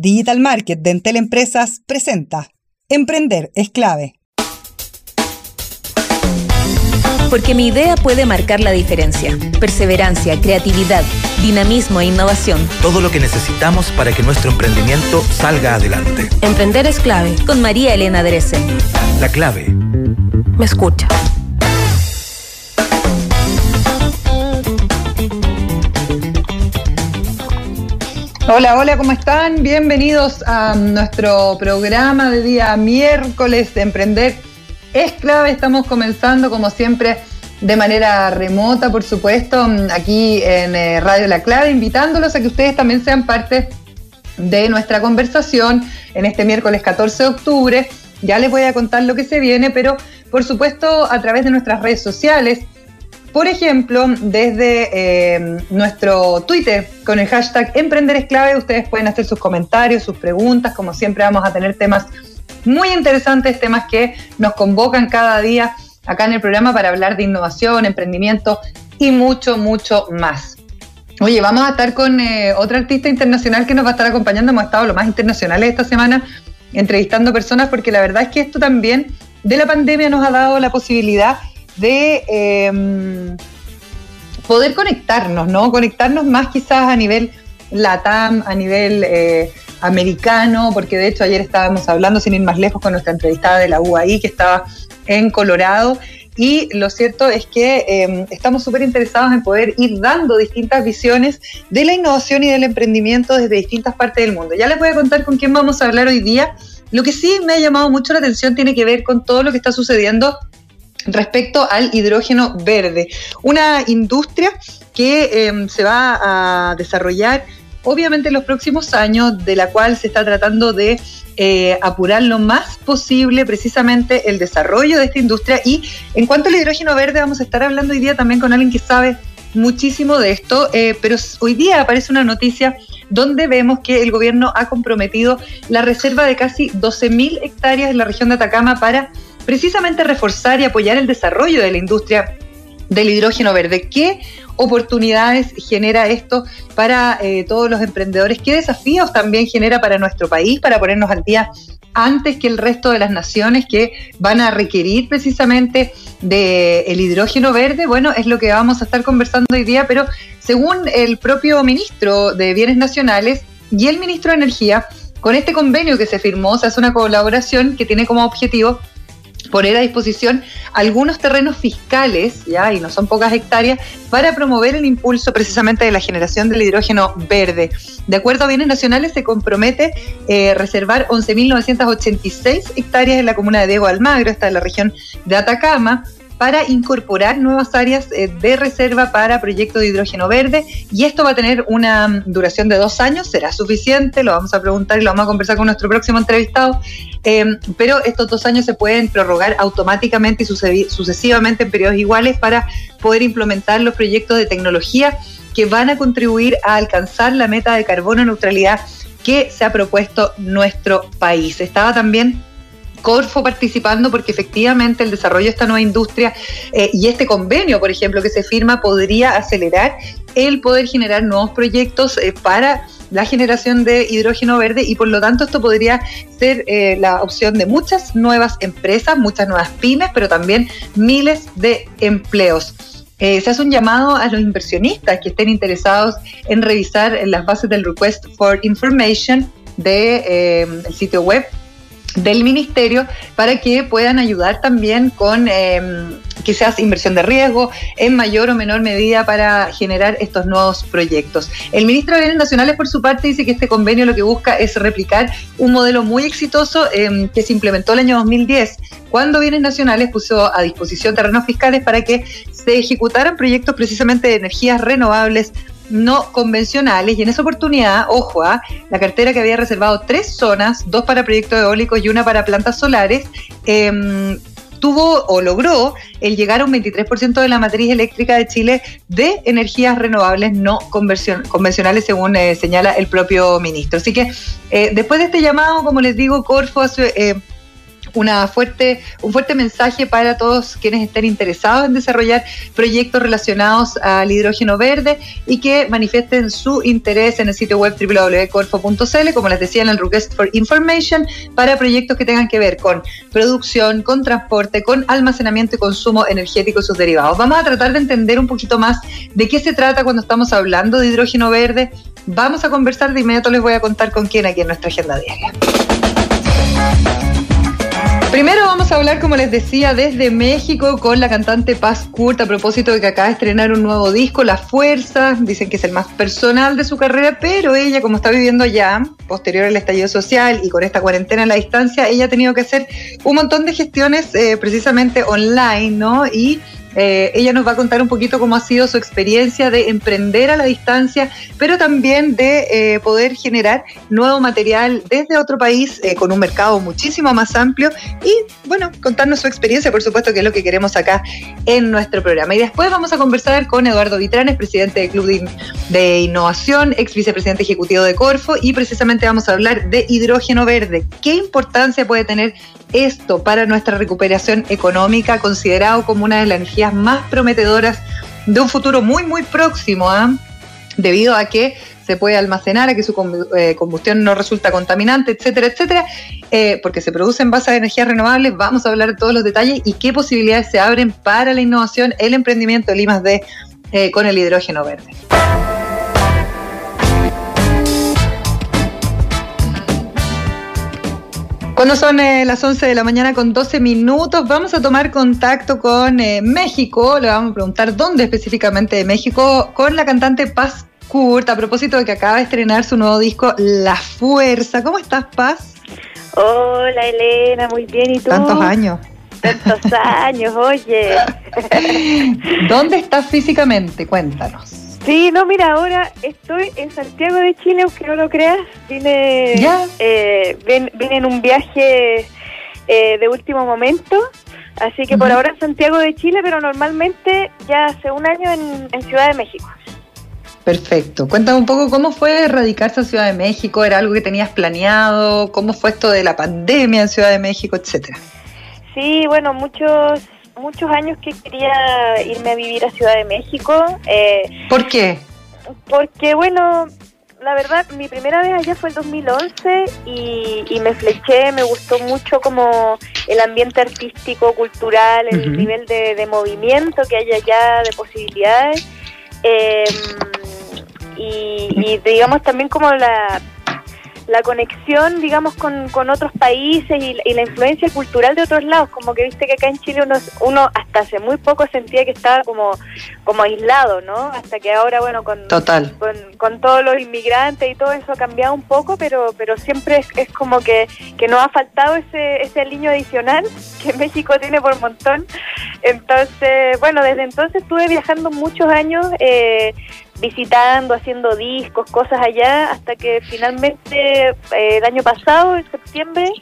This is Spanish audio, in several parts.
Digital Market de Entel Empresas presenta Emprender es clave. Porque mi idea puede marcar la diferencia. Perseverancia, creatividad, dinamismo e innovación. Todo lo que necesitamos para que nuestro emprendimiento salga adelante. Emprender es clave. Con María Elena Dresen. La clave. Me escucha. Hola, hola, ¿cómo están? Bienvenidos a nuestro programa de día miércoles de Emprender es clave. Estamos comenzando, como siempre, de manera remota, por supuesto, aquí en eh, Radio La Clave, invitándolos a que ustedes también sean parte de nuestra conversación en este miércoles 14 de octubre. Ya les voy a contar lo que se viene, pero por supuesto a través de nuestras redes sociales, por ejemplo, desde eh, nuestro Twitter con el hashtag Emprender es clave, ustedes pueden hacer sus comentarios, sus preguntas, como siempre vamos a tener temas muy interesantes, temas que nos convocan cada día acá en el programa para hablar de innovación, emprendimiento y mucho, mucho más. Oye, vamos a estar con eh, otra artista internacional que nos va a estar acompañando, hemos estado lo más internacionales esta semana entrevistando personas porque la verdad es que esto también de la pandemia nos ha dado la posibilidad de em, poder conectarnos, ¿no? Conectarnos más quizás a nivel LATAM, a nivel eh, americano, porque de hecho ayer estábamos hablando, sin ir más lejos, con nuestra entrevistada de la UAI, que estaba en Colorado, y lo cierto es que em, estamos súper interesados en poder ir dando distintas visiones de la innovación y del emprendimiento desde distintas partes del mundo. Ya les voy a contar con quién vamos a hablar hoy día. Lo que sí me ha llamado mucho la atención tiene que ver con todo lo que está sucediendo respecto al hidrógeno verde, una industria que em, se va a desarrollar obviamente en los próximos años, de la cual se está tratando de eh, apurar lo más posible precisamente el desarrollo de esta industria. Y en cuanto al hidrógeno verde, vamos a estar hablando hoy día también con alguien que sabe muchísimo de esto, eh, pero hoy día aparece una noticia donde vemos que el gobierno ha comprometido la reserva de casi 12.000 hectáreas en la región de Atacama para precisamente reforzar y apoyar el desarrollo de la industria del hidrógeno verde. ¿Qué oportunidades genera esto para eh, todos los emprendedores? ¿Qué desafíos también genera para nuestro país para ponernos al día antes que el resto de las naciones que van a requerir precisamente del hidrógeno verde? Bueno, es lo que vamos a estar conversando hoy día, pero según el propio ministro de Bienes Nacionales y el ministro de Energía, con este convenio que se firmó, se hace una colaboración que tiene como objetivo poner a disposición algunos terrenos fiscales, ya, y no son pocas hectáreas, para promover el impulso precisamente de la generación del hidrógeno verde. De acuerdo a bienes nacionales, se compromete eh, reservar 11.986 hectáreas en la comuna de Diego Almagro, esta es la región de Atacama, para incorporar nuevas áreas eh, de reserva para proyectos de hidrógeno verde y esto va a tener una mm, duración de dos años, será suficiente, lo vamos a preguntar y lo vamos a conversar con nuestro próximo entrevistado, eh, pero estos dos años se pueden prorrogar automáticamente y sucesivamente en periodos iguales para poder implementar los proyectos de tecnología que van a contribuir a alcanzar la meta de carbono neutralidad que se ha propuesto nuestro país. Estaba también Corfo participando porque efectivamente el desarrollo de esta nueva industria eh, y este convenio, por ejemplo, que se firma podría acelerar el poder generar nuevos proyectos eh, para la generación de hidrógeno verde y por lo tanto esto podría ser eh, la opción de muchas nuevas empresas, muchas nuevas pymes, pero también miles de empleos. se hace un llamado a los inversionistas que estén interesados en revisar las bases del Request for Information del de, sitio web del ministerio para que puedan ayudar también con em, hace inversión de riesgo en mayor o menor medida para generar estos nuevos proyectos. El ministro de Bienes Nacionales, por su parte, dice que este convenio lo que busca es replicar un modelo muy exitoso em, que se implementó el año 2010, cuando Bienes Nacionales puso a disposición terrenos fiscales para que se ejecutaran proyectos precisamente de energías renovables no convencionales y en esa oportunidad, ojo, a ¿ah? la cartera que había reservado tres zonas, dos para proyectos eólicos y una para plantas solares, em, tuvo o logró el llegar a un 23% de la matriz eléctrica de Chile de energías renovables no convencionales, según eh, señala el propio ministro. Así que eh, después de este llamado, como les digo, Corfo hace... Una fuerte, un fuerte mensaje para todos quienes estén interesados en desarrollar proyectos relacionados al hidrógeno verde y que manifiesten su interés en el sitio web www.corfo.cl, como les decía en el Request for Information, para proyectos que tengan que ver con producción, con transporte, con almacenamiento y consumo energético y sus derivados. Vamos a tratar de entender un poquito más de qué se trata cuando estamos hablando de hidrógeno verde. Vamos a conversar de inmediato, les voy a contar con quién aquí en nuestra agenda diaria. Primero vamos a hablar, como les decía, desde México con la cantante Paz Kurt a propósito de que acaba de estrenar un nuevo disco, La Fuerza. Dicen que es el más personal de su carrera, pero ella, como está viviendo allá, posterior al estallido social y con esta cuarentena en la distancia, ella ha tenido que hacer un montón de gestiones eh, precisamente online, ¿no? Y eh, ella nos va a contar un poquito cómo ha sido su experiencia de emprender a la distancia, pero también de eh, poder generar nuevo material desde otro país eh, con un mercado muchísimo más amplio y, bueno, contarnos su experiencia, por supuesto, que es lo que queremos acá en nuestro programa. Y después vamos a conversar con Eduardo Vitranes, presidente del Club de Innovación, ex vicepresidente ejecutivo de Corfo, y precisamente vamos a hablar de hidrógeno verde. ¿Qué importancia puede tener esto para nuestra recuperación económica, considerado como una de las energías más prometedoras de un futuro muy, muy próximo, ¿ah? debido a que se puede almacenar, a que su eh, combustión no resulta contaminante, etcétera, etcétera, eh, porque se produce en base a energías renovables. Vamos a hablar de todos los detalles y qué posibilidades se abren para la innovación, el emprendimiento, el I+D eh, con el hidrógeno verde. Cuando son eh, las 11 de la mañana con 12 minutos, vamos a tomar contacto con eh, México. Le vamos a preguntar dónde específicamente de México, con la cantante Paz Kurt, a propósito de que acaba de estrenar su nuevo disco La Fuerza. ¿Cómo estás, Paz? Hola, Elena, muy bien. ¿Y tú? Tantos años. Tantos años, oye. ¿Dónde estás físicamente? Cuéntanos. Sí, no, mira, ahora estoy en Santiago de Chile, aunque no lo creas. Vine, eh, vine, en un viaje eh, de último momento, así que por ahora en Santiago de Chile, pero normalmente ya hace un año en, Ciudad de México. Perfecto. Cuéntame un poco cómo fue radicarse en Ciudad de México, ¿era algo que tenías planeado? ¿Cómo fue esto de la pandemia en Ciudad de México, etcétera? Sí, bueno, muchos muchos años que quería irme a vivir a Ciudad de México. Eh, ¿Por qué? Porque, bueno, la verdad, mi primera vez allá fue el 2011 y, me fleché, me gustó mucho como el ambiente artístico, cultural, el nivel de, movimiento que hay allá, de posibilidades. Y, y digamos también como la la conexión, digamos, con, con otros países y, la influencia cultural de otros lados. Como que viste que acá en Chile uno, uno hasta hace muy poco sentía que estaba como, como aislado, ¿no? Hasta que ahora, bueno, con, Total. con, todos los inmigrantes y todo eso ha cambiado un poco, pero, pero siempre es, como que, que nos ha faltado ese, ese aliño adicional que México tiene por montón. Entonces, bueno, desde entonces estuve viajando muchos años. Eh, visitando, haciendo discos, cosas allá, hasta que finalmente eh, el año pasado, en septiembre,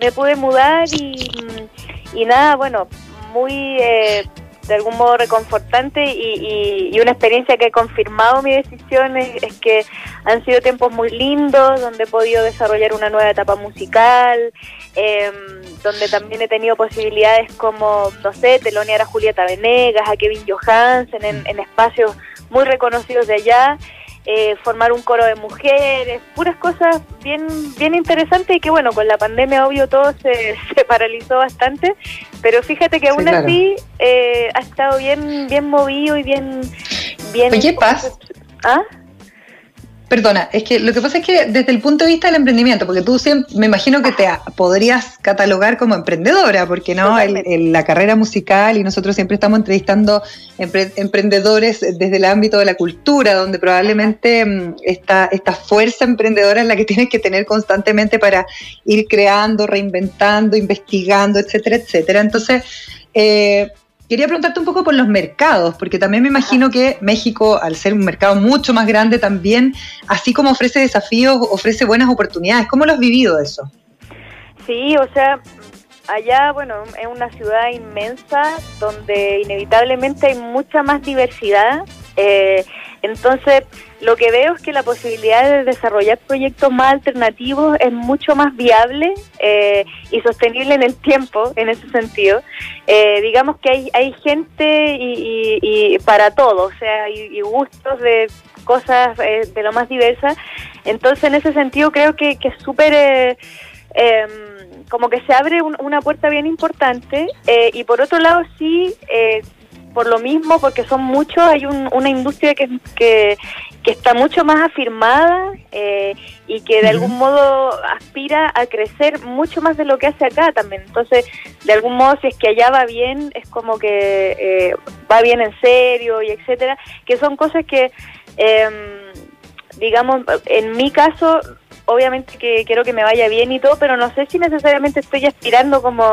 me pude mudar y, nada, bueno, muy eh, de algún modo reconfortante y, y, una experiencia que ha confirmado mi decisión es, que han sido tiempos muy lindos, donde he podido desarrollar una nueva etapa musical, em, donde también he tenido posibilidades como, no sé, telonear a Julieta Venegas, a Kevin Johansen en, en espacios muy reconocidos de allá, eh, formar un coro de mujeres, puras cosas bien bien interesantes y que bueno, con la pandemia obvio todo se, se paralizó bastante, pero fíjate que aún así eh, ha estado bien bien movido y bien... bien Oye, Paz. ¿Ah? Perdona, es que lo que pasa es que desde el punto de vista del emprendimiento, porque tú siempre, me imagino que te podrías catalogar como emprendedora, porque no, la carrera musical y nosotros siempre estamos entrevistando emprendedores desde el ámbito de la cultura, donde probablemente mm, esta, esta fuerza emprendedora es la que tienes que tener constantemente para ir creando, reinventando, investigando, etcétera, etcétera. Entonces, eh, Quería preguntarte un poco por los mercados, porque también me imagino que México, al ser un mercado mucho más grande, también, así como ofrece desafíos, ofrece buenas oportunidades. ¿Cómo lo has vivido eso? Sí, o sea, allá, bueno, es una ciudad inmensa donde inevitablemente hay mucha más diversidad. Eh, entonces, lo que veo es que la posibilidad de desarrollar proyectos más alternativos es mucho más viable eh, y sostenible en el tiempo, en ese sentido. Eh, digamos que hay, hay gente y, para todo, o sea, y, gustos de cosas eh, de lo más diversas. Entonces, en ese sentido, creo que, que es súper... Em, como que se abre una puerta bien importante y por otro lado sí por lo mismo, porque son muchos, hay una industria que, que, está mucho más afirmada eh, y que de algún modo aspira a crecer mucho más de lo que hace acá también. Entonces, de algún modo, si es que allá va bien, es como que eh, va bien en serio y etcétera, que son cosas que, em, digamos, en mi caso obviamente que quiero que me vaya bien y todo, pero no sé si necesariamente estoy aspirando como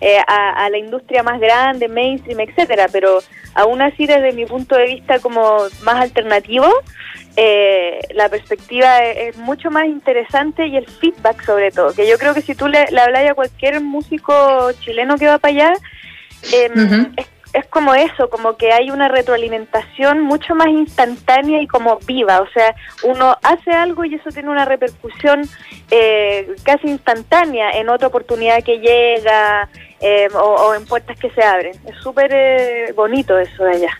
eh, a, la industria más grande, mainstream, etcétera, pero aún así desde mi punto de vista como más alternativo, eh, la perspectiva es, mucho más interesante y el feedback sobre todo, que yo creo que si tú le, le hablas a cualquier músico chileno que va para allá, eh, es es como eso, como que hay una retroalimentación mucho más instantánea y como viva, o sea, uno hace algo y eso tiene una repercusión eh, casi instantánea en otra oportunidad que llega eh, o, en puertas que se abren. Es súper eh, bonito eso de allá.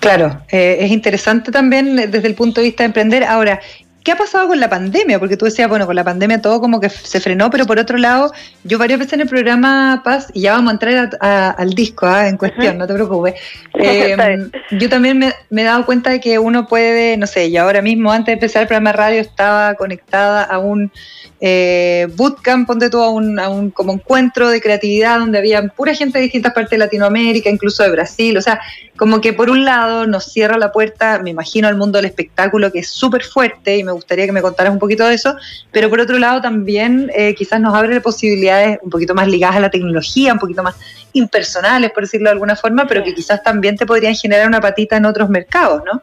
Claro, es interesante también desde el punto de vista de emprender. Ahora, ¿Qué ha pasado con la pandemia? Porque tú decías, bueno, con la pandemia todo como que se frenó, pero por otro lado, yo varias veces en el programa Paz, y ya vamos a entrar al disco ¿ah? en cuestión, no te preocupes, em, yo también me, he dado cuenta de que uno puede, no sé, y ahora mismo antes de empezar el programa de radio estaba conectada a un eh, bootcamp, ponte tú a un, a un como encuentro de creatividad donde había pura gente de distintas partes de Latinoamérica, incluso de Brasil, o sea, como que por un lado nos cierra la puerta, me imagino, al mundo del espectáculo que es súper fuerte y me gustaría que me contaras un poquito de eso, pero por otro lado también eh, quizás nos abre posibilidades un poquito más ligadas a la tecnología, un poquito más impersonales, por decirlo de alguna forma, pero que quizás también te podrían generar una patita en otros mercados, ¿no?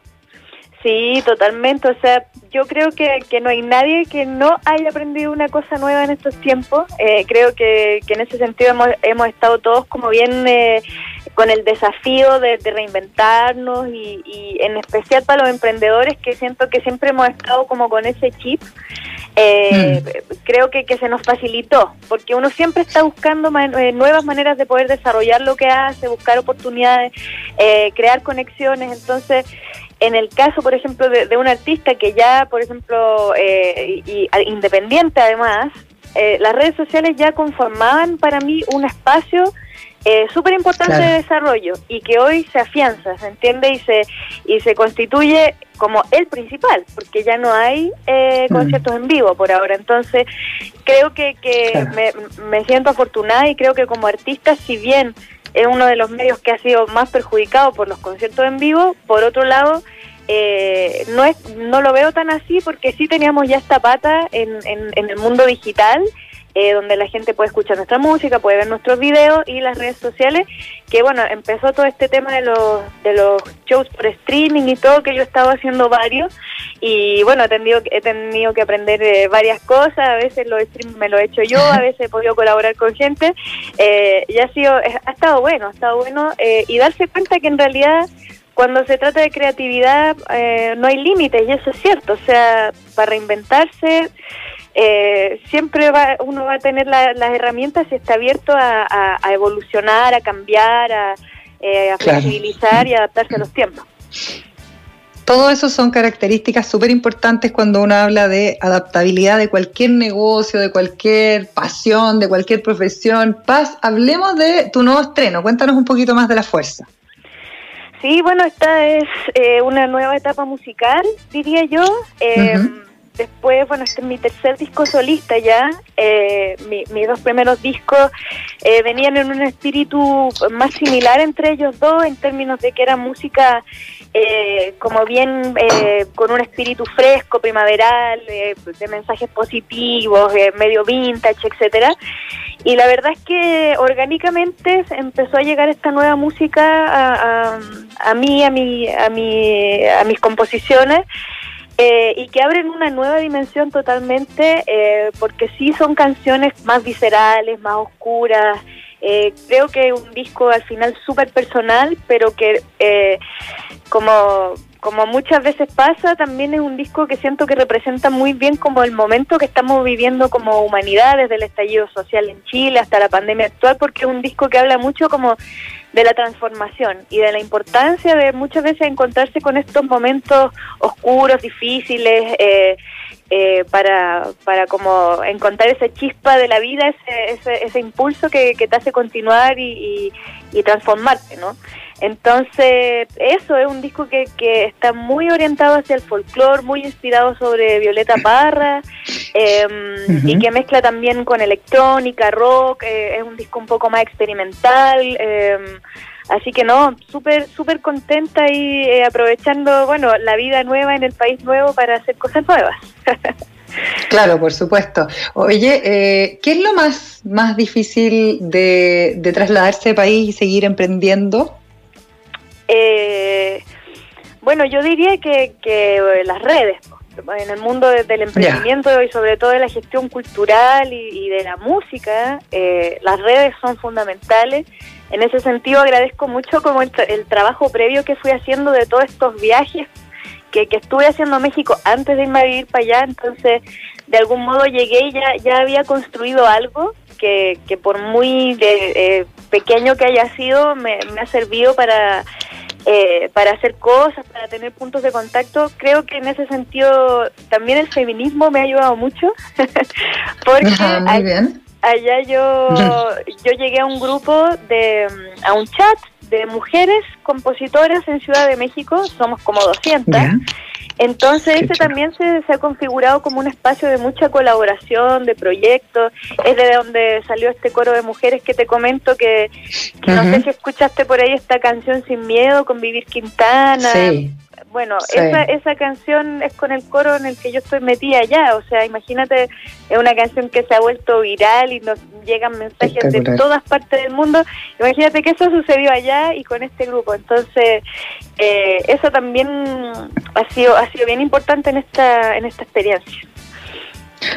Sí, totalmente. O sea, yo creo que, que no hay nadie que no haya aprendido una cosa nueva en estos tiempos. Eh, creo que, que en ese sentido hemos, hemos estado todos como bien eh, con el desafío de, reinventarnos y, y, en especial para los emprendedores que siento que siempre hemos estado como con ese chip. Eh, mm. Creo que, que se nos facilitó, porque uno siempre está buscando nuevas maneras de poder desarrollar lo que hace, buscar oportunidades, crear conexiones. Entonces, en el caso, por ejemplo, de, un artista que ya, por ejemplo, eh, y, independiente además, eh, las redes sociales ya conformaban para mí un espacio eh, súper importante de desarrollo y que hoy se afianza, se entiende y se y se constituye como el principal, porque ya no hay eh, mm. conciertos en vivo por ahora. Entonces, creo que, que me, me siento afortunada y creo que como artista, si bien es uno de los medios que ha sido más perjudicado por los conciertos en vivo. Por otro lado, eh, no es no lo veo tan así porque sí teníamos ya esta pata en, en el mundo digital eh, donde la gente puede escuchar nuestra música, puede ver nuestros videos y las redes sociales, que bueno, empezó todo este tema de los, de los shows por streaming y todo, que yo estaba haciendo varios, y bueno, he tenido, que aprender eh, varias cosas, a veces los streaming me lo he hecho yo, a veces he podido colaborar con gente, eh, y ha sido, ha estado bueno, ha estado bueno, y darse cuenta que en realidad cuando se trata de creatividad no hay límites y eso es cierto, o sea, para reinventarse eh, siempre va, uno va a tener las herramientas y está abierto a, evolucionar, a cambiar, a, eh, flexibilizar y adaptarse a los tiempos. Todo eso son características súper importantes cuando uno habla de adaptabilidad de cualquier negocio, de cualquier pasión, de cualquier profesión. Paz, hablemos de tu nuevo estreno. Cuéntanos un poquito más de la fuerza. Sí, bueno, esta es eh, una nueva etapa musical, diría yo. Eh, Después, bueno, este es mi tercer disco solista ya. Eh, mis dos primeros discos eh, venían en un espíritu más similar entre ellos dos, en términos de que era música eh, como bien con un espíritu fresco, primaveral, de mensajes positivos, medio vintage, etcétera. Y la verdad es que orgánicamente empezó a llegar esta nueva música a, a, a mí, a, mi, a, mi, a mis composiciones. Eh, y que abren una nueva dimensión totalmente, eh, porque sí son canciones más viscerales, más oscuras. Eh, creo que un disco al final súper personal, pero que como, como muchas veces pasa, también es un disco que siento que representa muy bien como el momento que estamos viviendo como humanidad, desde el estallido social en Chile hasta la pandemia actual, porque es un disco que habla mucho como de la transformación y de la importancia de muchas veces encontrarse con estos momentos oscuros, difíciles, eh, eh, para, para como encontrar esa chispa de la vida, ese, ese, impulso que, te hace continuar y, y, y transformarte, ¿no? Entonces, eso es un disco que, que está muy orientado hacia el folclore, muy inspirado sobre Violeta Parra, em, y que mezcla también con electrónica, rock, eh, es un disco un poco más experimental. Em, así que no, súper súper contenta y eh, aprovechando, bueno, la vida nueva en el país nuevo para hacer cosas nuevas. Claro, por supuesto. Oye, eh, ¿qué es lo más, más difícil de, de trasladarse de país y seguir emprendiendo? Eh, bueno, yo diría que, que eh, las redes, en el mundo del emprendimiento y sobre todo de la gestión cultural y, de la música, eh, las redes son fundamentales. En ese sentido agradezco mucho como el, trabajo previo que fui haciendo de todos estos viajes que, que, estuve haciendo a México antes de irme a vivir para allá, entonces de algún modo llegué y ya, ya había construido algo que, que por muy eh, pequeño que haya sido me, me ha servido para eh, para hacer cosas, para tener puntos de contacto. Creo que en ese sentido también el feminismo me ha ayudado mucho, porque allá yo, yo llegué a un grupo, de a un chat de mujeres compositoras en Ciudad de México, somos como 200. Entonces, este también se, ha configurado como un espacio de mucha colaboración, de proyectos. Es de donde salió este coro de mujeres que te comento que, no sé si escuchaste por ahí esta canción Sin Miedo con Vivir Quintana. Sí. Bueno, esa, esa canción es con el coro en el que yo estoy metida ya, o sea, imagínate, es una canción que se ha vuelto viral y nos llegan mensajes de todas partes del mundo, imagínate que eso sucedió allá y con este grupo, entonces eh, eso también ha sido, ha sido bien importante en esta, en esta experiencia.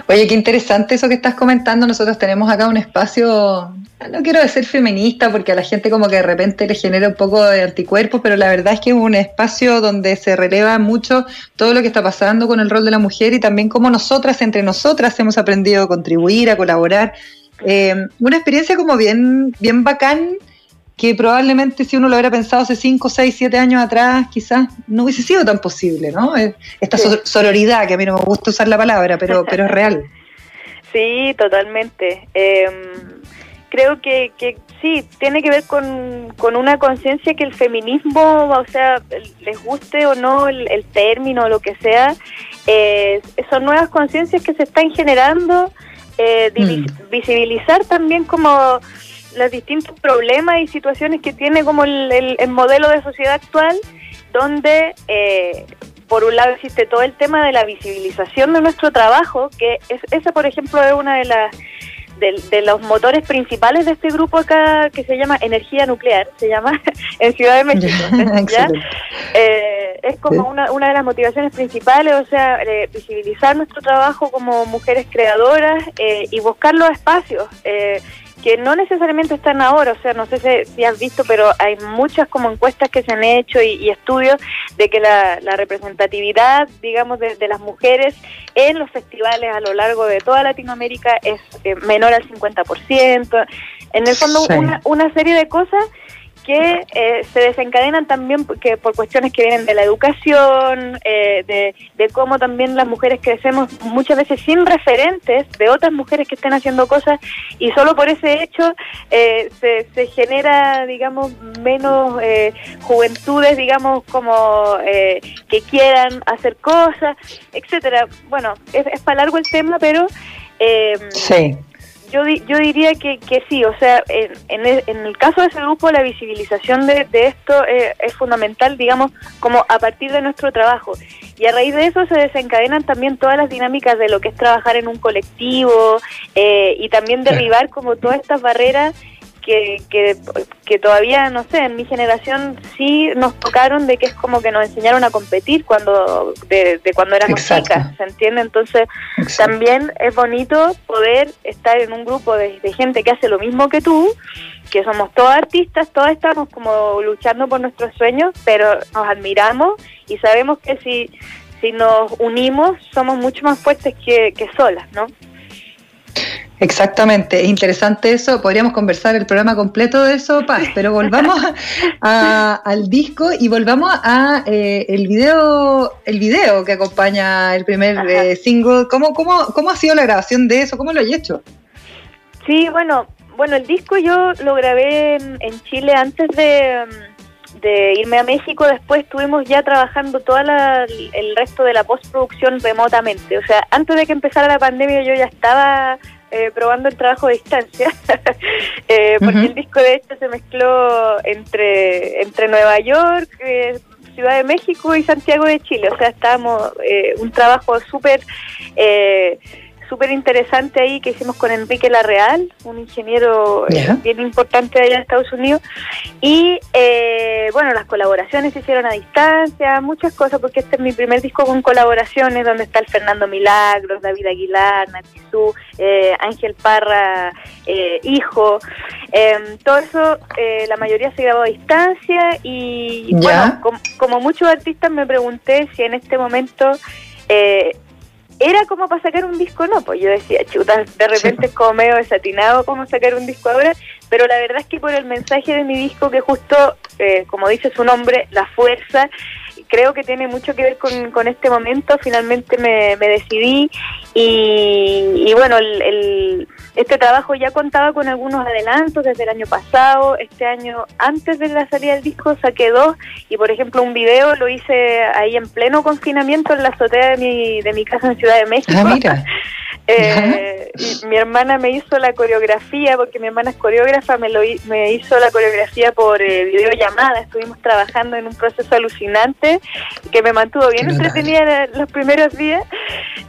Oye, qué interesante eso que estás comentando. Nosotros tenemos acá un espacio, no quiero decir feminista, porque a la gente como que de repente le genera un poco de anticuerpos, pero la verdad es que es un espacio donde se releva mucho todo lo que está pasando con el rol de la mujer y también cómo nosotras, entre nosotras, hemos aprendido a contribuir, a colaborar. Eh, una experiencia como bien, bien bacán que probablemente si uno lo hubiera pensado hace 5, 6, 7 años atrás, quizás no hubiese sido tan posible, ¿no? Eh, esta sororidad, que a mí no me gusta usar la palabra, pero, pero es real. Sí, totalmente. Em, creo que, que sí, tiene que ver con, con una conciencia que el feminismo, o sea, les guste o no el, término o lo que sea, eh, son nuevas conciencias que se están generando, eh, mm. visibilizar también como los distintos problemas y situaciones que tiene como el, modelo de sociedad actual, donde eh, por un lado existe todo el tema de la visibilización de nuestro trabajo, que es, esa por ejemplo es una de las de, los motores principales de este grupo acá que se llama Energía Nuclear, se llama en Ciudad de México. Eh, es como una, una de las motivaciones principales, o sea, eh, visibilizar nuestro trabajo como mujeres creadoras y buscar los espacios que no necesariamente están ahora, o sea, no sé si, has visto, pero hay muchas como encuestas que se han hecho y, estudios de que la, representatividad, digamos, de, las mujeres en los festivales a lo largo de toda Latinoamérica es eh, menor al 50%. En el fondo, una, una serie de cosas que eh, se desencadenan también porque por cuestiones que vienen de la educación, eh, de, cómo también las mujeres crecemos muchas veces sin referentes de otras mujeres que estén haciendo cosas y solo por ese hecho eh, se, se, genera, digamos, menos juventudes, digamos, como que quieran hacer cosas, etcétera. Bueno, es, es para largo el tema, pero... sí yo, yo diría que, que sí, o sea, en, en, el, caso de ese grupo la visibilización de, esto eh, es fundamental, digamos, como a partir de nuestro trabajo. Y a raíz de eso se desencadenan también todas las dinámicas de lo que es trabajar en un colectivo eh, y también derribar como todas estas barreras que, que, todavía, no sé, en mi generación sí nos tocaron de que es como que nos enseñaron a competir cuando de, cuando éramos chicas, ¿se entiende? Entonces también es bonito poder estar en un grupo de, gente que hace lo mismo que tú que somos todos artistas, todos estamos como luchando por nuestros sueños, pero nos admiramos y sabemos que si, si nos unimos somos mucho más fuertes que, que solas, ¿no? Exactamente, es interesante eso, podríamos conversar el programa completo de eso, Paz, pero volvamos al disco y volvamos a eh, el video el video que acompaña el primer eh, single. ¿Cómo, cómo, ¿Cómo ha sido la grabación de eso? ¿Cómo lo has hecho? Sí, bueno, bueno, el disco yo lo grabé en, Chile antes de, de, irme a México, después estuvimos ya trabajando todo el resto de la postproducción remotamente, o sea, antes de que empezara la pandemia yo ya estaba eh, probando el trabajo a distancia, eh, porque el disco de hecho se mezcló entre, entre Nueva York, eh, Ciudad de México y Santiago de Chile, o sea, estábamos un trabajo súper súper interesante ahí que hicimos con Enrique Larreal, un ingeniero eh, bien importante allá en Estados Unidos. Y eh, bueno, las colaboraciones se hicieron a distancia, muchas cosas, porque este es mi primer disco con colaboraciones, donde está el Fernando Milagros, David Aguilar, Natizú, eh, Ángel Parra, hijo. Em, todo eso, la mayoría se grabó a distancia y bueno, como muchos artistas me pregunté si en este momento... Eh, era como para sacar un disco, no, pues yo decía, chuta, de repente es como medio desatinado como sacar un disco ahora, pero la verdad es que por el mensaje de mi disco, que justo, eh, como dice su nombre, la fuerza, creo que tiene mucho que ver con, con este momento, finalmente me, me decidí y, bueno, el, este trabajo ya contaba con algunos adelantos desde el año pasado, este año antes de la salida del disco saqué dos y por ejemplo un video lo hice ahí en pleno confinamiento en la azotea de mi, de mi casa en Ciudad de México. Ah, mira. Eh, mi hermana me hizo la coreografía, porque mi hermana es coreógrafa, me, lo, me hizo la coreografía por eh, videollamada. Estuvimos trabajando en un proceso alucinante que me mantuvo bien entretenida los primeros días.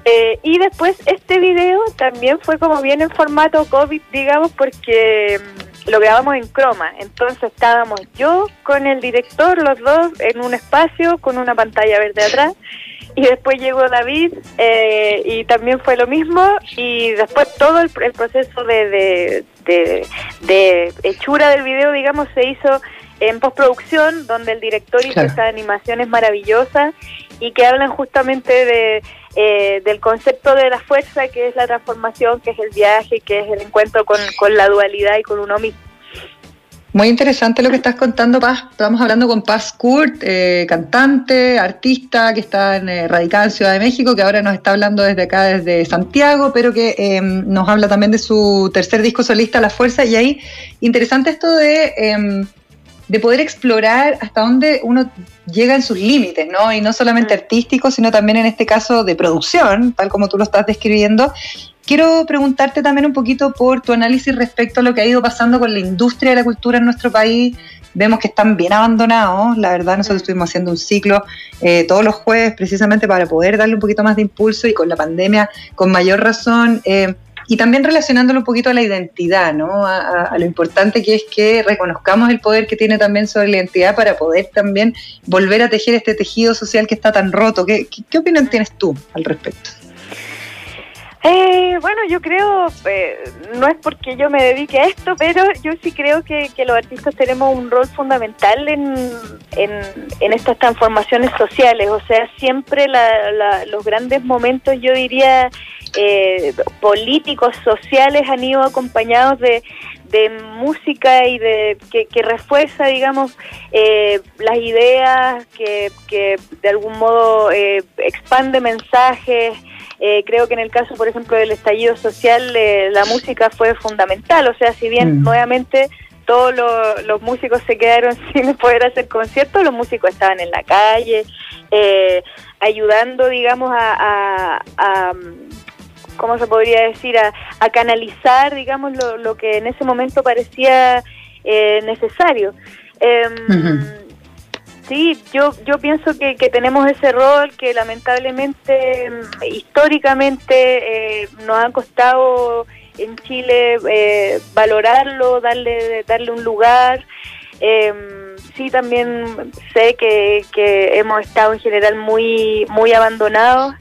Eh, y después este video también fue como bien en formato COVID, digamos, porque mm, lo grabamos en croma. Entonces estábamos yo con el director, los dos, en un espacio con una pantalla verde atrás y después llegó David eh, y también fue lo mismo y después todo el, proceso de, de, hechura del video, digamos, se hizo en postproducción, donde el director hizo esas animaciones maravillosas y que hablan justamente de, eh, del concepto de la fuerza, que es la transformación, que es el viaje, que es el encuentro con, con la dualidad y con uno mismo. Muy interesante lo que estás contando, Paz. Estamos hablando con Paz Kurt, eh, cantante, artista que está en, eh, radicada en Ciudad de México, que ahora nos está hablando desde acá, desde Santiago, pero que em, nos habla también de su tercer disco solista, La Fuerza. Y ahí, interesante esto de, em, de poder explorar hasta dónde uno llega en sus límites, ¿no? Y no solamente mm. artísticos, sino también en este caso de producción, tal como tú lo estás describiendo, Quiero preguntarte también un poquito por tu análisis respecto a lo que ha ido pasando con la industria de la cultura en nuestro país. Vemos que están bien abandonados. La verdad, nosotros estuvimos haciendo un ciclo eh, todos los jueves precisamente para poder darle un poquito más de impulso y con la pandemia con mayor razón. Eh, y también relacionándolo un poquito a la identidad, ¿no? A, lo importante que es que reconozcamos el poder que tiene también sobre la identidad para poder también volver a tejer este tejido social que está tan roto. ¿Qué, qué opinión tienes tú al respecto? Eh, bueno, yo creo, eh, no es porque yo me dedique a esto, pero yo sí creo que, los artistas tenemos un rol fundamental en, en, estas transformaciones sociales. O sea, siempre los grandes momentos, yo diría, eh, políticos, sociales, han ido acompañados de, de música y de que, que refuerza, digamos, eh, las ideas, que, que de algún modo eh, expande mensajes. Eh, creo que en el caso, por ejemplo, del estallido social, eh, la música fue fundamental. O sea, si bien mm. nuevamente todos los músicos se quedaron sin poder hacer conciertos, los músicos estaban en la calle, eh, ayudando, digamos, a, a, ¿cómo se podría decir?, a, a canalizar, digamos, lo, lo, que en ese momento parecía necesario. Em, Sí, yo, yo pienso que, que tenemos ese rol que lamentablemente, mm, históricamente, eh, nos ha costado en Chile eh, valorarlo, darle, darle un lugar. Eh, sí, también sé que, que hemos estado en general muy, muy abandonados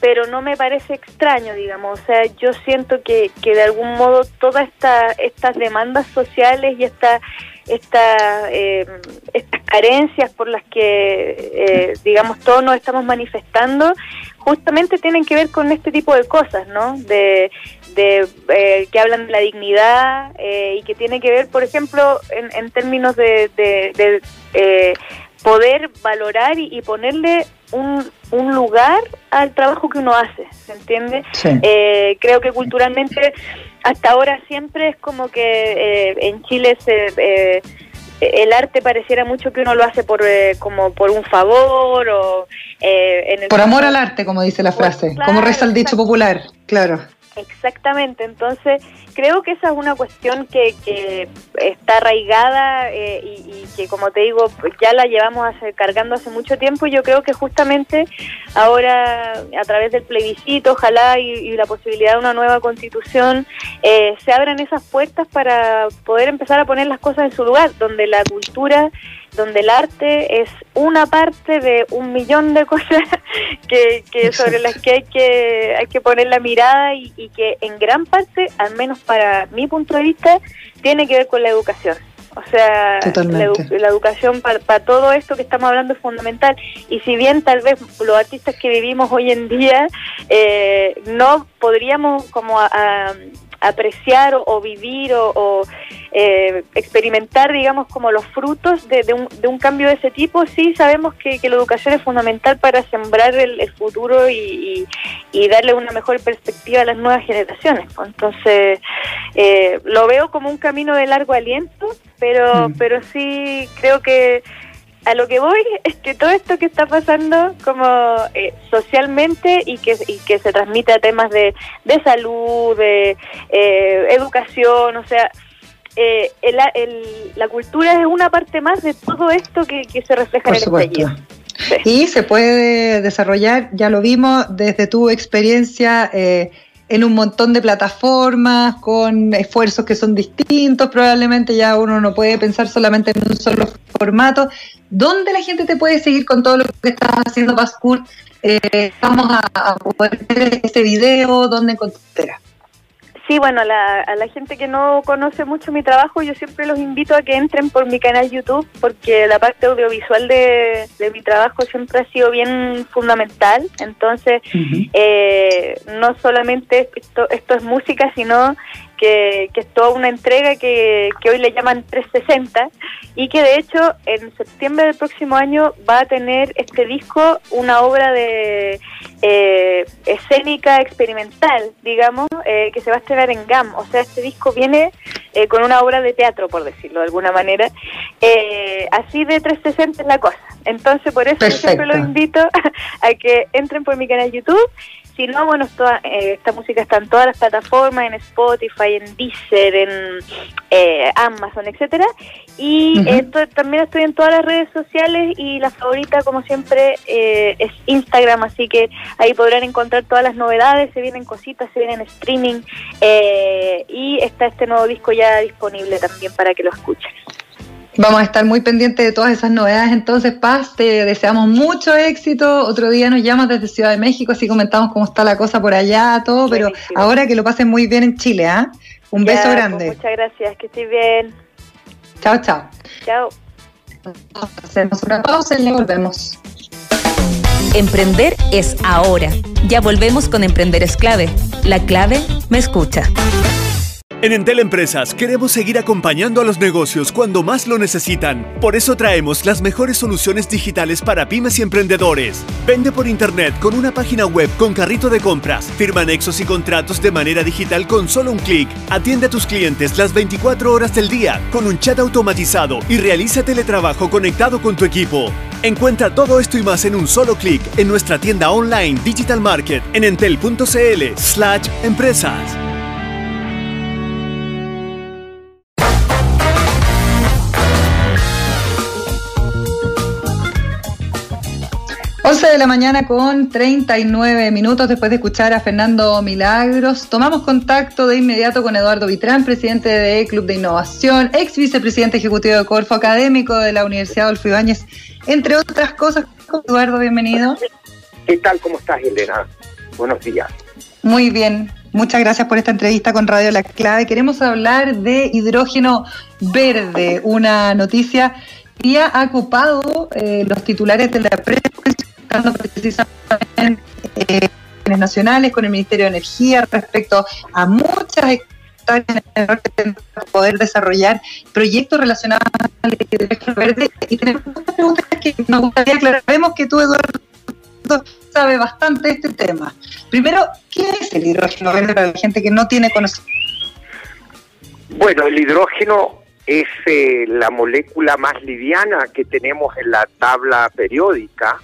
pero no me parece extraño, digamos. O sea, yo siento que, que de algún modo todas esta, estas demandas sociales y esta, esta, eh, estas carencias por las que, eh, digamos, todos nos estamos manifestando, justamente tienen que ver con este tipo de cosas, ¿no? De, de eh, que hablan de la dignidad y que tiene que ver, por ejemplo, en, en términos de, de, poder valorar y, ponerle un, un, lugar al trabajo que uno hace, ¿se entiende? Eh, creo que culturalmente hasta ahora siempre es como que eh, en Chile se, eh, el arte pareciera mucho que uno lo hace por como por un favor o en por amor al arte, como dice la frase, como reza el dicho popular, claro. Exactamente, entonces creo que esa es una cuestión que, que está arraigada eh, y, que, como te digo, ya la llevamos cargando hace mucho tiempo y yo creo que justamente ahora, a través del plebiscito, ojalá, y, la posibilidad de una nueva constitución, eh, se abran esas puertas para poder empezar a poner las cosas en su lugar, donde la cultura donde el arte es una parte de un millón de cosas que, sobre las que hay que hay que poner la mirada y, que en gran parte, al menos para mi punto de vista, tiene que ver con la educación. O sea, la, educación para todo esto que estamos hablando es fundamental. Y si bien tal vez los artistas que vivimos hoy en día eh, no podríamos como a apreciar o, vivir o, eh, experimentar, digamos, como los frutos de, un, de, un, cambio de ese tipo, sí sabemos que, la educación es fundamental para sembrar el, futuro y, darle una mejor perspectiva a las nuevas generaciones. Entonces, eh, lo veo como un camino de largo aliento, pero, mm. pero sí creo que a lo que voy es que todo esto que está pasando como eh, socialmente y que, y que se transmite a temas de, de salud, de eh, educación, o sea, eh, la cultura es una parte más de todo esto que, se refleja en el estallido. Y se puede desarrollar, ya lo vimos, desde tu experiencia en un montón de plataformas, con esfuerzos que son distintos, probablemente ya uno no puede pensar solamente en un solo formato. ¿Dónde la gente te puede seguir con todo lo que estás haciendo, Pascur? Eh, vamos a, poder ver este video, ¿dónde encontrarás? Sí, bueno, a la, a la gente que no conoce mucho mi trabajo, yo siempre los invito a que entren por mi canal YouTube, porque la parte audiovisual de, mi trabajo siempre ha sido bien fundamental. Entonces, eh, no solamente esto, esto es música, sino que, es toda una entrega que, hoy le llaman 360 y que de hecho en septiembre del próximo año va a tener este disco una obra de eh, escénica experimental, digamos, eh, que se va a estrenar en GAM. O sea, este disco viene eh, con una obra de teatro, por decirlo de alguna manera. así de 360 es la cosa. Entonces, por eso siempre los invito a que entren por mi canal YouTube si no, bueno, eh, esta música está en todas las plataformas, en Spotify, en Deezer, en eh, Amazon, etcétera. Y también estoy en todas las redes sociales y la favorita, como siempre, eh, es Instagram, así que ahí podrán encontrar todas las novedades, se vienen cositas, se vienen streaming y está este nuevo disco ya disponible también para que lo escuchen. Vamos a estar muy pendientes de todas esas novedades. Entonces, Paz, te deseamos mucho éxito. Otro día nos llamas desde Ciudad de México, así comentamos cómo está la cosa por allá, todo. Pero ahora que lo pasen muy bien en Chile, ¿ah? Un beso pues, grande. muchas gracias, que estés bien. Chao, chao. Chao. Hacemos una pausa y le volvemos. Emprender es ahora. Ya volvemos con Emprender es clave. La clave me escucha. En Entel Empresas queremos seguir acompañando a los negocios cuando más lo necesitan. Por eso traemos las mejores soluciones digitales para pymes y emprendedores. Vende por internet con una página web con carrito de compras. Firma anexos y contratos de manera digital con solo un clic. Atiende a tus clientes las 24 horas del día con un chat automatizado y realiza teletrabajo conectado con tu equipo. Encuentra todo esto y más en un solo clic en nuestra tienda online Digital Market en entel.cl/empresas. 11 de la mañana con 39 minutos después de escuchar a Fernando Milagros. Tomamos contacto de inmediato con Eduardo Vitrán, presidente de Club de Innovación, ex vicepresidente ejecutivo de Corfo, académico de la Universidad Adolfo Ibáñez, entre otras cosas. Eduardo, bienvenido. ¿Qué tal? ¿Cómo estás, Elena? Buenos días. Muy bien, muchas gracias por esta entrevista con Radio La Clave. Queremos hablar de hidrógeno verde, una noticia que ya ha ocupado eh, los titulares de la prensa, precisamente eh, nacionales con el Ministerio de Energía respecto a muchas hectáreas para poder desarrollar proyectos relacionados al hidrógeno verde. Y tenemos muchas preguntas que nos gustaría aclarar. Vemos que tú, Eduardo, sabe bastante este tema. Primero, ¿qué es el hidrógeno verde para la gente que no tiene conocimiento? Bueno, el hidrógeno es eh, la molécula más liviana que tenemos en la tabla periódica.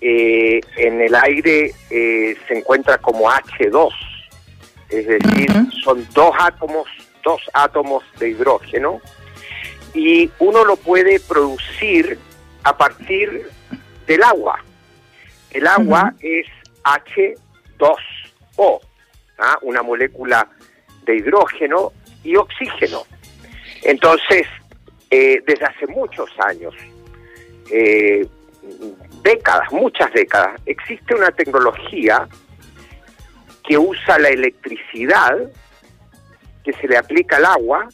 Eh, en el aire eh, se encuentra como H2, es decir, son dos átomos, dos átomos de hidrógeno, y uno lo puede producir a partir del agua. El agua es H2O, ¿ah? una molécula de hidrógeno y oxígeno. Entonces, eh, desde hace muchos años, eh, décadas, muchas décadas, existe una tecnología que usa la electricidad que se le aplica al agua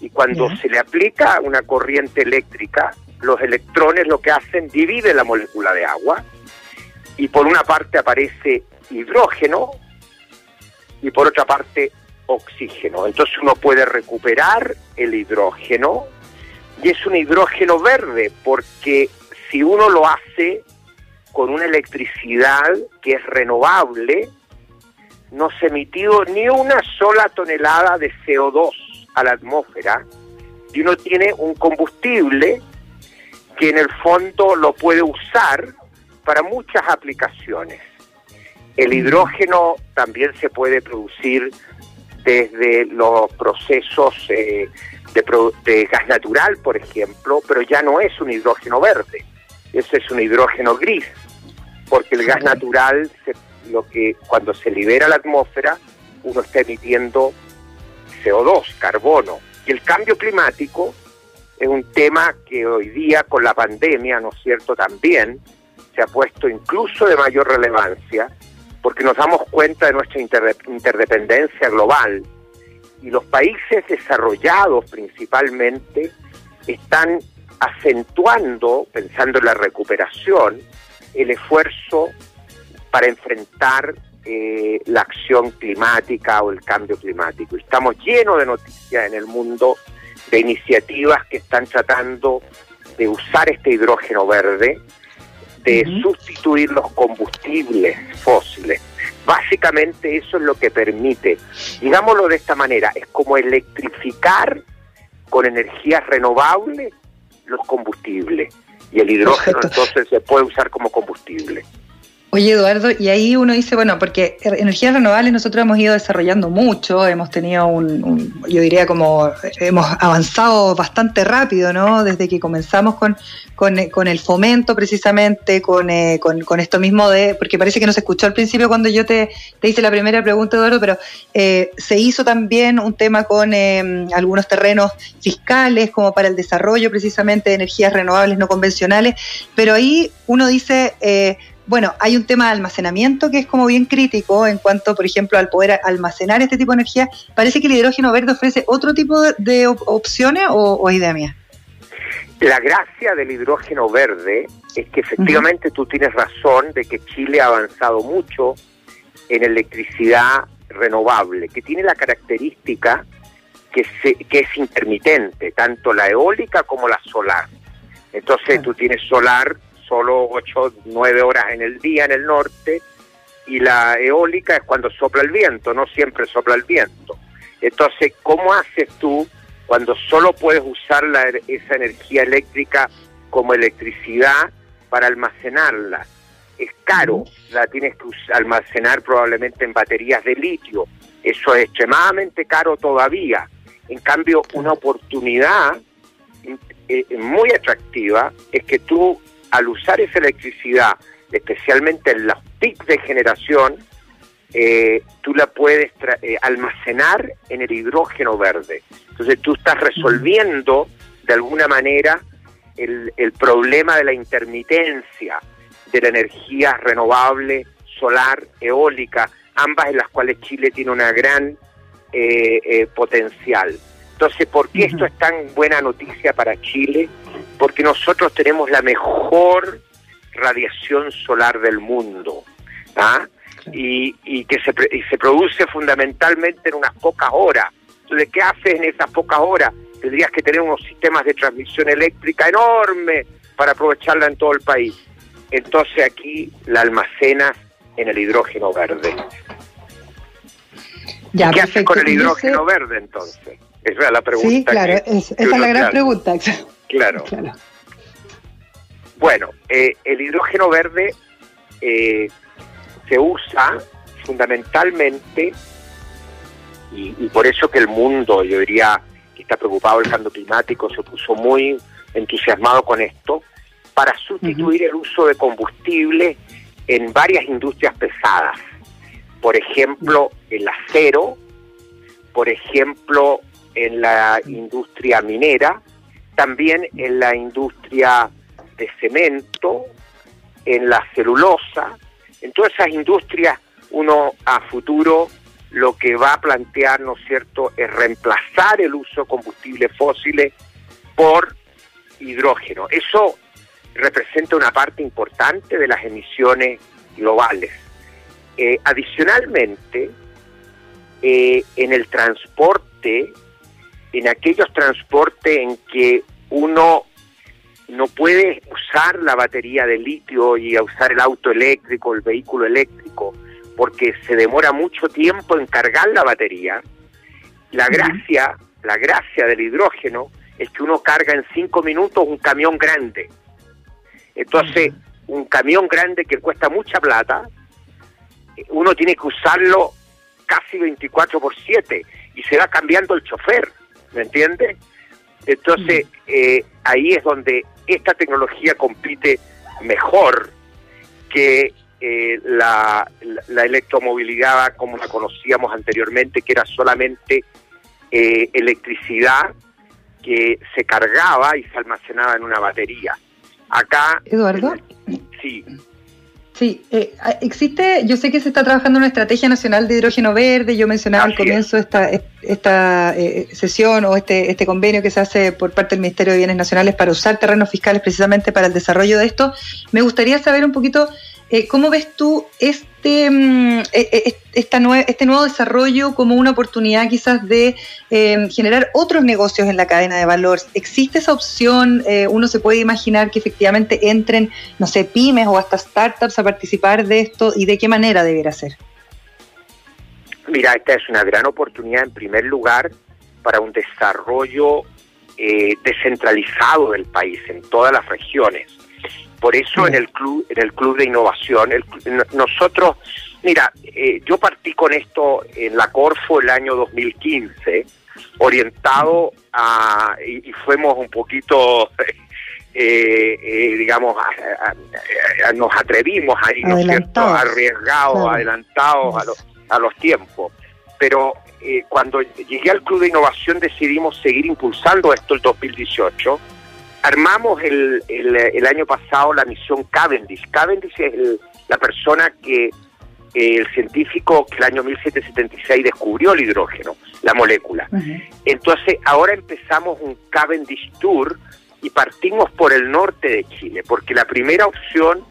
y cuando se le aplica una corriente eléctrica, los electrones lo que hacen dividen la molécula de agua y por una parte aparece hidrógeno y por otra parte oxígeno. Entonces uno puede recuperar el hidrógeno y es un hidrógeno verde porque si uno lo hace con una electricidad que es renovable, no se ha emitido ni una sola tonelada de CO2 a la atmósfera y uno tiene un combustible que en el fondo lo puede usar para muchas aplicaciones. El hidrógeno también se puede producir desde los procesos eh, de, gas natural, por ejemplo, pero ya no es un hidrógeno verde, ese es un hidrógeno gris, porque el gas natural, lo que cuando se libera la atmósfera, uno está emitiendo CO2, carbono, y el cambio climático es un tema que hoy día con la pandemia, ¿no es cierto?, también se ha puesto incluso de mayor relevancia porque nos damos cuenta de nuestra interdependencia global. Y los países desarrollados principalmente están acentuando, pensando en la recuperación, el esfuerzo para enfrentar eh, la acción climática o el cambio climático. Estamos llenos de noticias en el mundo de iniciativas que están tratando de usar este hidrógeno verde de sustituir los combustibles fósiles. Básicamente eso es lo que permite, digámoslo de esta manera, es como electrificar con energías renovables los combustibles y el hidrógeno entonces se puede usar como combustible. Oye, Eduardo, y ahí uno dice, bueno, porque energías renovables nosotros hemos ido desarrollando mucho, hemos tenido un, yo diría como, hemos avanzado bastante rápido, ¿no? Desde que comenzamos con, con, el fomento precisamente, con, eh, con, esto mismo de, porque parece que no se escuchó al principio cuando yo te, te hice la primera pregunta, Eduardo, pero eh, se hizo también un tema con eh, algunos terrenos fiscales como para el desarrollo precisamente de energías renovables no convencionales, pero ahí uno dice bueno, hay un tema de almacenamiento que es como bien crítico en cuanto, por ejemplo, al poder almacenar este tipo de energía. Parece que el hidrógeno verde ofrece otro tipo de, opciones o, idea mía. La gracia del hidrógeno verde es que efectivamente tú tienes razón de que Chile ha avanzado mucho en electricidad renovable, que tiene la característica que, que es intermitente, tanto la eólica como la solar. Entonces tú tienes solar solo 8, 9 horas en el día en el norte y la eólica es cuando sopla el viento, no siempre sopla el viento. Entonces, ¿cómo haces tú cuando solo puedes usar la, esa energía eléctrica como electricidad para almacenarla? Es caro, la tienes que almacenar probablemente en baterías de litio, eso es extremadamente caro todavía. En cambio, una oportunidad eh, muy atractiva es que tú al usar esa electricidad, especialmente en los pics de generación, eh, tú la puedes eh, almacenar en el hidrógeno verde. Entonces tú estás resolviendo de alguna manera el, problema de la intermitencia de la energía renovable solar, eólica, ambas en las cuales Chile tiene una gran eh, eh, potencial. Entonces, ¿por qué esto es tan buena noticia para Chile? Porque nosotros tenemos la mejor radiación solar del mundo. ¿ah? Y, y, que se, y se produce fundamentalmente en unas pocas horas. Entonces, ¿qué haces en esas pocas horas? Tendrías que tener unos sistemas de transmisión eléctrica enormes para aprovecharla en todo el país. Entonces aquí la almacenas en el hidrógeno verde. ¿Qué haces con el hidrógeno verde entonces? Esa es la pregunta. Sí, claro, esa es la gran pregunta. Claro. Bueno, eh, el hidrógeno verde eh, se usa fundamentalmente, y, por eso que el mundo, yo diría, que está preocupado del cambio climático, se puso muy entusiasmado con esto, para sustituir el uso de combustible en varias industrias pesadas. Por ejemplo, el acero, por ejemplo, en la industria minera, también en la industria de cemento, en la celulosa. En todas esas industrias uno a futuro lo que va a plantear, ¿no es cierto?, es reemplazar el uso de combustibles fósiles por hidrógeno. Eso representa una parte importante de las emisiones globales. Eh, adicionalmente, eh, en el transporte, en aquellos transportes en que uno no puede usar la batería de litio y usar el auto eléctrico, el vehículo eléctrico, porque se demora mucho tiempo en cargar la batería. La gracia, la gracia del hidrógeno es que uno carga en cinco minutos un camión grande. Entonces, un camión grande que cuesta mucha plata, uno tiene que usarlo casi 24 por 7 y se va cambiando el chofer, ¿me entiende? Entonces, eh, ahí es donde esta tecnología compite mejor que eh, la, la, electromovilidad como la conocíamos anteriormente, que era solamente eh, electricidad que se cargaba y se almacenaba en una batería. Acá... Eduardo. sí. Sí, eh, existe, yo sé que se está trabajando una estrategia nacional de hidrógeno verde, yo mencionaba al comienzo esta, esta eh, sesión o este, este convenio que se hace por parte del Ministerio de Bienes Nacionales para usar terrenos fiscales precisamente para el desarrollo de esto. Me gustaría saber un poquito eh, ¿Cómo ves tú este, mm, e, e, esta este nuevo desarrollo como una oportunidad quizás de em, generar otros negocios en la cadena de valor? ¿Existe esa opción? Eh, ¿Uno se puede imaginar que efectivamente entren, no sé, pymes o hasta startups a participar de esto y de qué manera debería ser? Mira, esta es una gran oportunidad en primer lugar para un desarrollo eh, descentralizado del país en todas las regiones por eso en el club, en el club de innovación, nosotros, mira, eh, yo partí con esto en la Corfo el año 2015, orientado a y, fuimos un poquito eh, eh, digamos, nos atrevimos ahí, ¿no es cierto?, arriesgados, adelantados a, los, a los tiempos. Pero cuando llegué al Club de Innovación decidimos seguir impulsando esto el 2018 armamos el, el, año pasado la misión Cavendish. Cavendish es la persona que, el científico que el año 1776 descubrió el hidrógeno, la molécula. Entonces, ahora empezamos un Cavendish Tour y partimos por el norte de Chile, porque la primera opción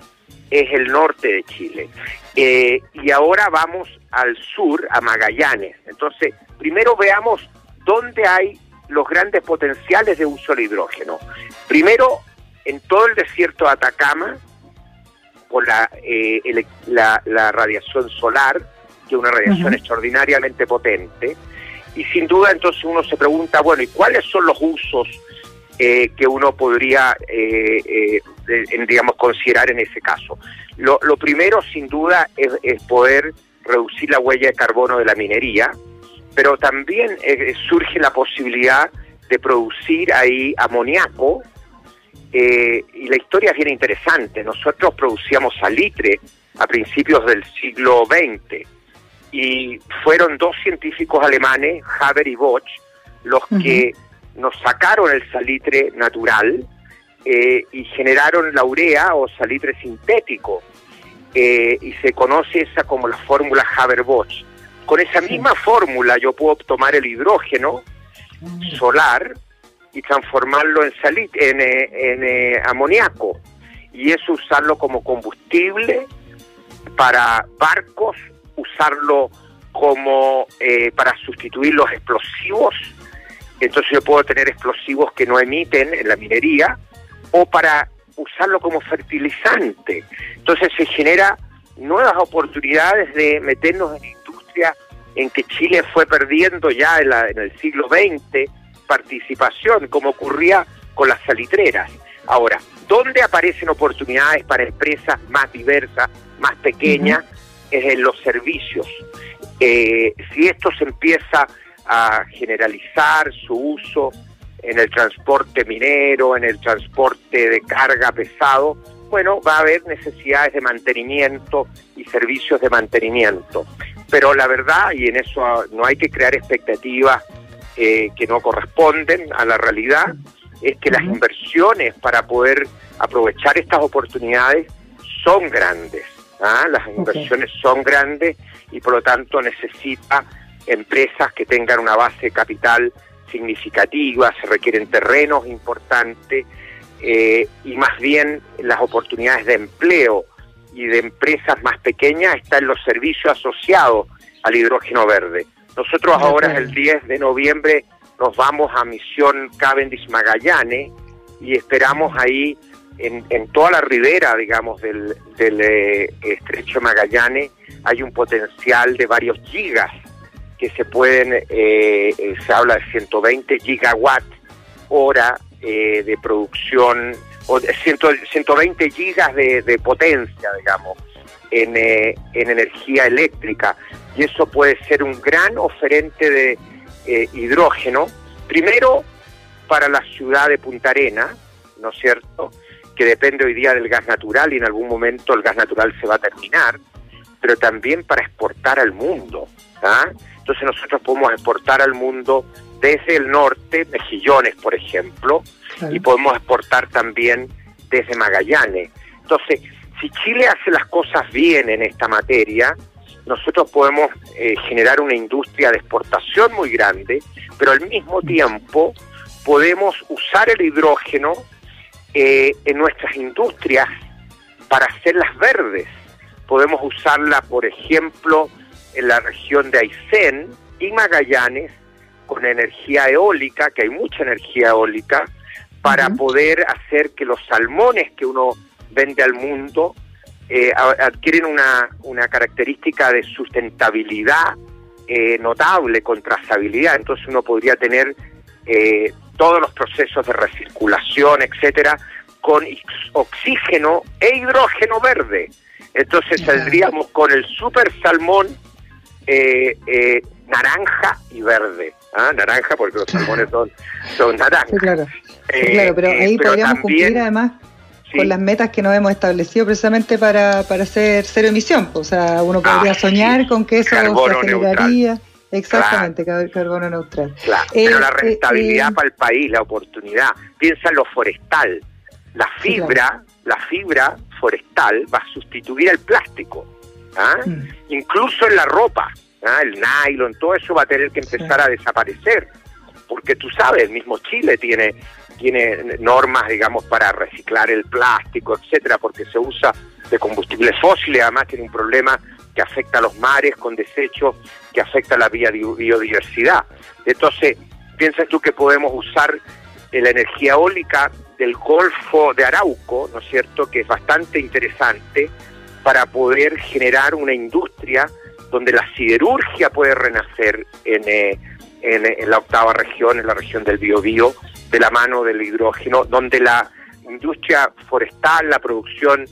es el norte de Chile. Eh, y ahora vamos al sur, a Magallanes. Entonces, primero veamos dónde hay los grandes potenciales de uso del hidrógeno. Primero, en todo el desierto de Atacama, por la, eh, la, radiación solar, que es una radiación extraordinariamente potente, y sin duda entonces uno se pregunta, bueno, ¿y cuáles son los usos eh, que uno podría, eh, digamos, considerar en ese caso? Lo, primero, sin duda, es, poder reducir la huella de carbono de la minería, pero también surge la posibilidad de producir ahí amoníaco eh, y la historia es bien interesante. Nosotros producíamos salitre a principios del siglo XX y fueron dos científicos alemanes, Haber y Bosch, los que nos sacaron el salitre natural eh, y generaron la urea o salitre sintético. eh, y se conoce esa como la fórmula Haber-Bosch. Con esa misma fórmula yo puedo tomar el hidrógeno solar y transformarlo en, salit en, eh, en eh, amoníaco. Y eso usarlo como combustible para barcos, usarlo como eh, para sustituir los explosivos, entonces yo puedo tener explosivos que no emiten en la minería, o para usarlo como fertilizante. Entonces se genera nuevas oportunidades de meternos en en que Chile fue perdiendo ya en, la, en el siglo XX participación, como ocurría con las salitreras. Ahora, ¿dónde aparecen oportunidades para empresas más diversas, más pequeñas? Es en los servicios. Eh, si esto se empieza a generalizar su uso en el transporte minero, en el transporte de carga pesado, bueno, va a haber necesidades de mantenimiento y servicios de mantenimiento. Pero la verdad, y en eso no hay que crear expectativas eh, que no corresponden a la realidad, es que las inversiones para poder aprovechar estas oportunidades son grandes. ¿ah? Las inversiones son grandes y por lo tanto necesita empresas que tengan una base de capital significativa, se requieren terrenos importantes eh, y más bien las oportunidades de empleo y de empresas más pequeñas están en los servicios asociados al hidrógeno verde. Nosotros ahora el 10 de noviembre nos vamos a misión Cavendish Magallanes y esperamos ahí en, en toda la ribera, digamos, del, del eh, estrecho Magallanes hay un potencial de varios gigas que se pueden, eh, eh, se habla de 120 gigawatt hora de producción, o de 120 gigas de, de potencia, digamos, en, en energía eléctrica. Y eso puede ser un gran oferente de eh, hidrógeno, primero para la ciudad de Punta Arena, ¿no es cierto?, que depende hoy día del gas natural y en algún momento el gas natural se va a terminar, pero también para exportar al mundo. ¿ah? Entonces nosotros podemos exportar al mundo desde el norte, Mejillones, por ejemplo, y podemos exportar también desde Magallanes. Entonces, si Chile hace las cosas bien en esta materia, nosotros podemos eh, generar una industria de exportación muy grande, pero al mismo tiempo podemos usar el hidrógeno eh, en nuestras industrias para hacerlas verdes. Podemos usarla, por ejemplo, en la región de Aysén y Magallanes con energía eólica, que hay mucha energía eólica, para poder hacer que los salmones que uno vende al mundo eh, adquieren una, una, característica de sustentabilidad eh, notable, con trazabilidad, entonces uno podría tener eh, todos los procesos de recirculación, etcétera, con oxígeno e hidrógeno verde. Entonces saldríamos con el super salmón naranja y verde. ¿Ah? Naranja porque los salmones son, son naranjas. Sí, claro. claro, pero ahí podríamos cumplir además con las metas que nos hemos establecido precisamente para, para hacer cero emisión. O sea, uno podría ah, soñar con que eso se aceleraría. Exactamente, carbono neutral. Claro. Pero la eh, rentabilidad eh, para el país, la oportunidad. Piensa en lo forestal. La fibra, la fibra forestal va a sustituir el plástico. ¿ah? Mm. Incluso en la ropa, ¿ah? el nylon, todo eso va a tener que empezar a desaparecer. Porque tú sabes, el mismo Chile tiene tiene normas, digamos, para reciclar el plástico, etcétera, porque se usa de combustibles fósiles, además tiene un problema que afecta a los mares con desechos, que afecta a la biodiversidad. Entonces, piensas tú que podemos usar la energía eólica del Golfo de Arauco, ¿no es cierto?, que es bastante interesante para poder generar una industria donde la siderurgia puede renacer en, eh, en, la octava región, en la región del Biobío, de la mano del hidrógeno, donde la industria forestal, la producción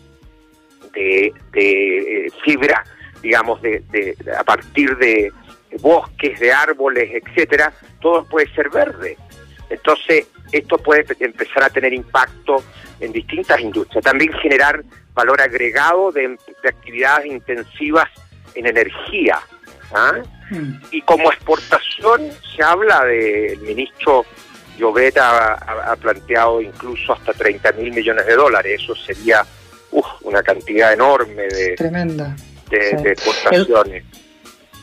de, eh, fibra, digamos, de, a partir de bosques, de árboles, etcétera, todo puede ser verde. Entonces, esto puede empezar a tener impacto en distintas industrias. También generar valor agregado de, actividades intensivas en energía. ¿ah? Hmm. Y como exportación se habla del ministro Llobet ha, planteado incluso hasta 30 mil millones de dólares. Eso sería una cantidad enorme de, Tremenda. de, exportaciones.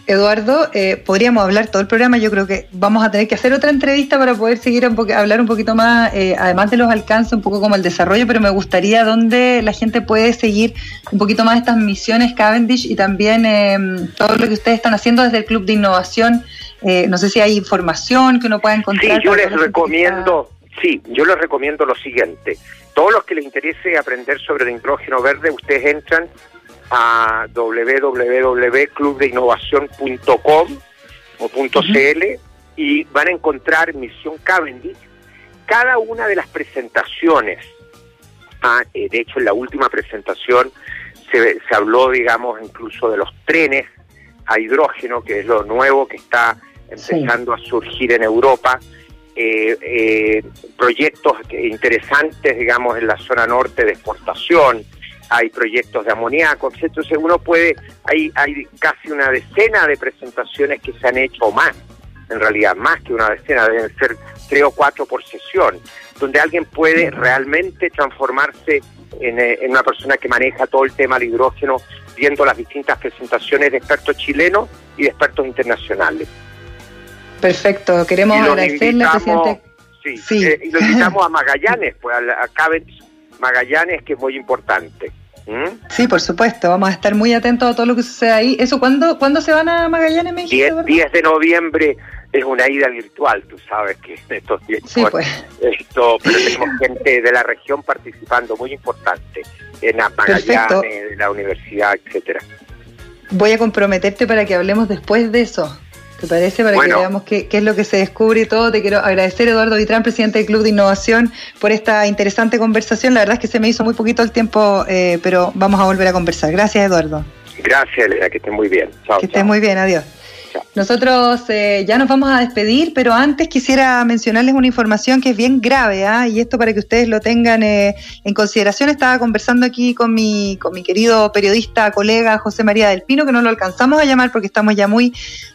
Eduardo, eh, podríamos hablar todo el programa. Yo creo que vamos a tener que hacer otra entrevista para poder seguir un hablar un poquito más, eh, además de los alcances, un poco como el desarrollo, pero me gustaría dónde la gente puede seguir un poquito más estas misiones Cavendish y también em, todo lo que ustedes están haciendo desde el Club de Innovación. Eh, no sé si hay información que uno pueda encontrar. Sí, yo les recomiendo, sí, yo les recomiendo lo siguiente. Todos los que les interese aprender sobre el hidrógeno verde, ustedes entran a www.clubdeinnovación.com o .cl y van a encontrar Misión Cavendish. Cada una de las presentaciones, ah, eh, de hecho en la última presentación se, se habló, digamos, incluso de los trenes a hidrógeno, que es lo nuevo que está empezando a surgir en Europa. Eh, eh, proyectos interesantes, digamos, en la zona norte de exportación, hay proyectos de amoníaco, entonces uno puede, hay, hay casi una decena de presentaciones que se han hecho o más, en realidad más que una decena, deben ser tres o cuatro por sesión, donde alguien puede realmente transformarse en, eh, en una persona que maneja todo el tema del hidrógeno, viendo las distintas presentaciones de expertos chilenos y de expertos internacionales. Perfecto, queremos agradecerle, presidente. Sí, eh, y lo invitamos a Magallanes, pues a, a Magallanes, que es muy importante. ¿Mm? Sí, por supuesto, vamos a estar muy atentos a todo lo que sucede ahí. ¿Eso cuándo, ¿cuándo se van a Magallanes, México? 10, de noviembre es una ida virtual, tú sabes que estos días. Sí, pues. Esto, pero tenemos gente de la región participando muy importante en Magallanes, la universidad, etcétera. Voy a comprometerte para que hablemos después de eso. ¿Te parece? Para que veamos qué, qué, es lo que se descubre y todo. Te quiero agradecer, Eduardo Vitrán, presidente del Club de Innovación, por esta interesante conversación. La verdad es que se me hizo muy poquito el tiempo, eh, pero vamos a volver a conversar. Gracias, Eduardo. Gracias, Elena, que estés muy bien. Chao, que estés muy bien, adiós. Nosotros eh, ya nos vamos a despedir, pero antes quisiera mencionarles una información que es bien grave, ¿ah? y esto para que ustedes lo tengan eh, en consideración. Estaba conversando aquí con mi, con mi querido periodista, colega José María del Pino, que no lo alcanzamos a llamar porque estamos ya muy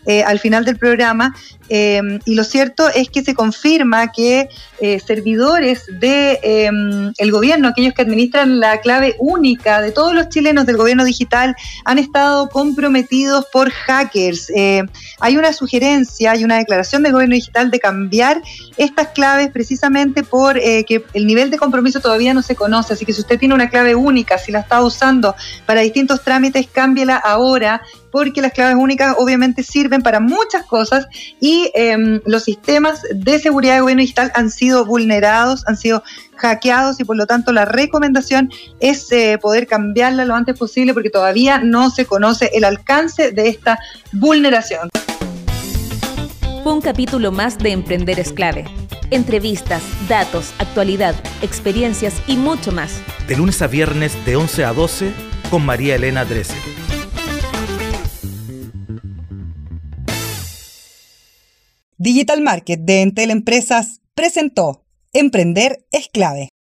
eh, al final del programa, Em, y lo cierto es que se confirma que eh, servidores de em, el gobierno, aquellos que administran la clave única de todos los chilenos del gobierno digital, han estado comprometidos por hackers. Hay una sugerencia, hay una declaración del gobierno digital de cambiar estas claves precisamente por eh, que el nivel de compromiso todavía no se conoce. Así que si usted tiene una clave única, si la está usando para distintos trámites, cámbiela ahora porque las claves únicas obviamente sirven para muchas cosas y em, los sistemas de seguridad de gobierno digital han sido vulnerados, han sido hackeados y por lo tanto la recomendación es eh, poder cambiarla lo antes posible porque todavía no se conoce el alcance de esta vulneración. Fue un capítulo más de Emprender es clave. Entrevistas, datos, actualidad, experiencias y mucho más. De lunes a viernes de 11 a 12 con María Elena Drese. Digital Market de Entel Empresas presentó Emprender es clave.